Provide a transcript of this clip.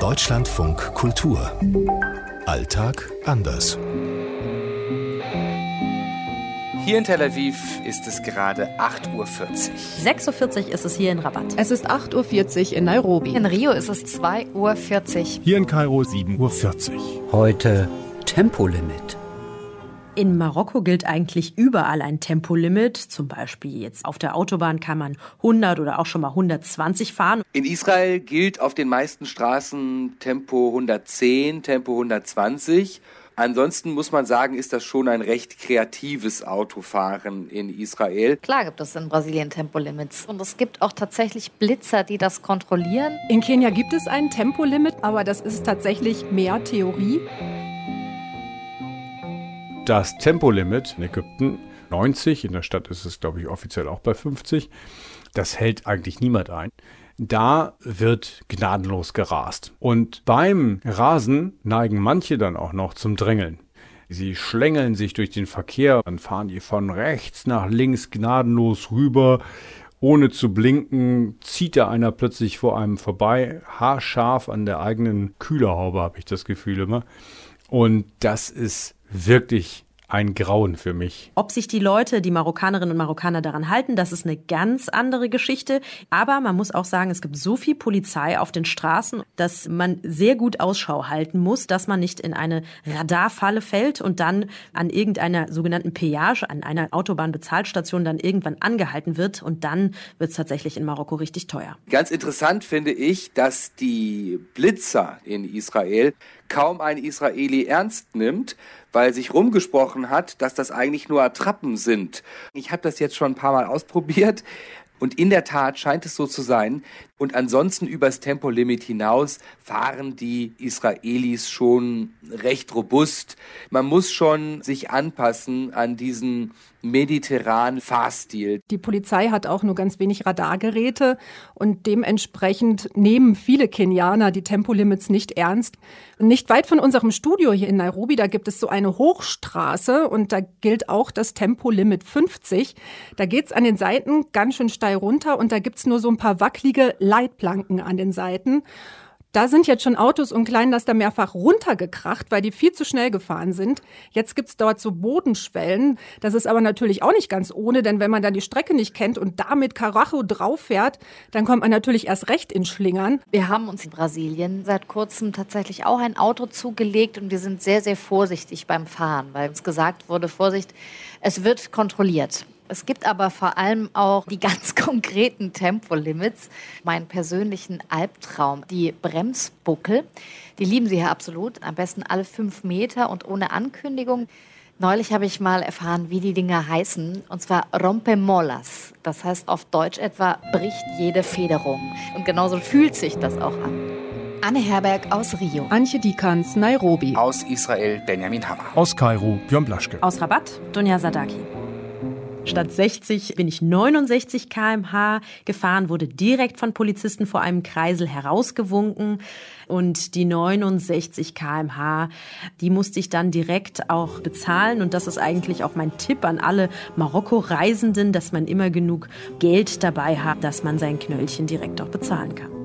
Deutschlandfunk Kultur. Alltag anders. Hier in Tel Aviv ist es gerade 8.40 Uhr. 6.40 Uhr ist es hier in Rabat. Es ist 8.40 Uhr in Nairobi. In Rio ist es 2.40 Uhr. Hier in Kairo 7.40 Uhr. Heute Tempolimit. In Marokko gilt eigentlich überall ein Tempolimit. Zum Beispiel jetzt auf der Autobahn kann man 100 oder auch schon mal 120 fahren. In Israel gilt auf den meisten Straßen Tempo 110, Tempo 120. Ansonsten muss man sagen, ist das schon ein recht kreatives Autofahren in Israel. Klar gibt es in Brasilien Tempolimits. Und es gibt auch tatsächlich Blitzer, die das kontrollieren. In Kenia gibt es ein Tempolimit, aber das ist tatsächlich mehr Theorie das Tempolimit in Ägypten 90, in der Stadt ist es, glaube ich, offiziell auch bei 50. Das hält eigentlich niemand ein. Da wird gnadenlos gerast. Und beim Rasen neigen manche dann auch noch zum Drängeln. Sie schlängeln sich durch den Verkehr, dann fahren die von rechts nach links gnadenlos rüber. Ohne zu blinken zieht da einer plötzlich vor einem vorbei, haarscharf an der eigenen Kühlerhaube, habe ich das Gefühl immer. Und das ist wirklich ein Grauen für mich. Ob sich die Leute, die Marokkanerinnen und Marokkaner daran halten, das ist eine ganz andere Geschichte. Aber man muss auch sagen, es gibt so viel Polizei auf den Straßen, dass man sehr gut Ausschau halten muss, dass man nicht in eine Radarfalle fällt und dann an irgendeiner sogenannten Peage, an einer Autobahnbezahlstation dann irgendwann angehalten wird. Und dann wird es tatsächlich in Marokko richtig teuer. Ganz interessant finde ich, dass die Blitzer in Israel kaum ein Israeli ernst nimmt, weil sich rumgesprochen hat, dass das eigentlich nur Attrappen sind. Ich habe das jetzt schon ein paar Mal ausprobiert. Und in der Tat scheint es so zu sein. Und ansonsten übers Tempolimit hinaus fahren die Israelis schon recht robust. Man muss schon sich anpassen an diesen mediterranen Fahrstil. Die Polizei hat auch nur ganz wenig Radargeräte und dementsprechend nehmen viele Kenianer die Tempolimits nicht ernst. Nicht weit von unserem Studio hier in Nairobi, da gibt es so eine Hochstraße und da gilt auch das Tempolimit 50. Da geht's an den Seiten ganz schön steil runter und da gibt's nur so ein paar wackelige Leitplanken an den Seiten. Da sind jetzt schon Autos und Kleinlaster mehrfach runtergekracht, weil die viel zu schnell gefahren sind. Jetzt gibt's dort so Bodenschwellen. Das ist aber natürlich auch nicht ganz ohne, denn wenn man dann die Strecke nicht kennt und damit Karacho drauf fährt, dann kommt man natürlich erst recht in Schlingern. Wir haben uns in Brasilien seit kurzem tatsächlich auch ein Auto zugelegt und wir sind sehr, sehr vorsichtig beim Fahren, weil uns gesagt wurde, Vorsicht, es wird kontrolliert. Es gibt aber vor allem auch die ganz konkreten Tempolimits. Meinen persönlichen Albtraum, die Bremsbuckel. Die lieben Sie ja absolut. Am besten alle fünf Meter und ohne Ankündigung. Neulich habe ich mal erfahren, wie die Dinger heißen. Und zwar Rompemolas. Das heißt auf Deutsch etwa bricht jede Federung. Und genauso fühlt sich das auch an. Anne Herberg aus Rio. Antje Dikans, Nairobi. Aus Israel Benjamin Hammer. Aus Kairo Björn Blaschke. Aus Rabat Dunja Sadaki. Statt 60 bin ich 69 kmh gefahren, wurde direkt von Polizisten vor einem Kreisel herausgewunken. Und die 69 kmh, die musste ich dann direkt auch bezahlen. Und das ist eigentlich auch mein Tipp an alle Marokko-Reisenden, dass man immer genug Geld dabei hat, dass man sein Knöllchen direkt auch bezahlen kann.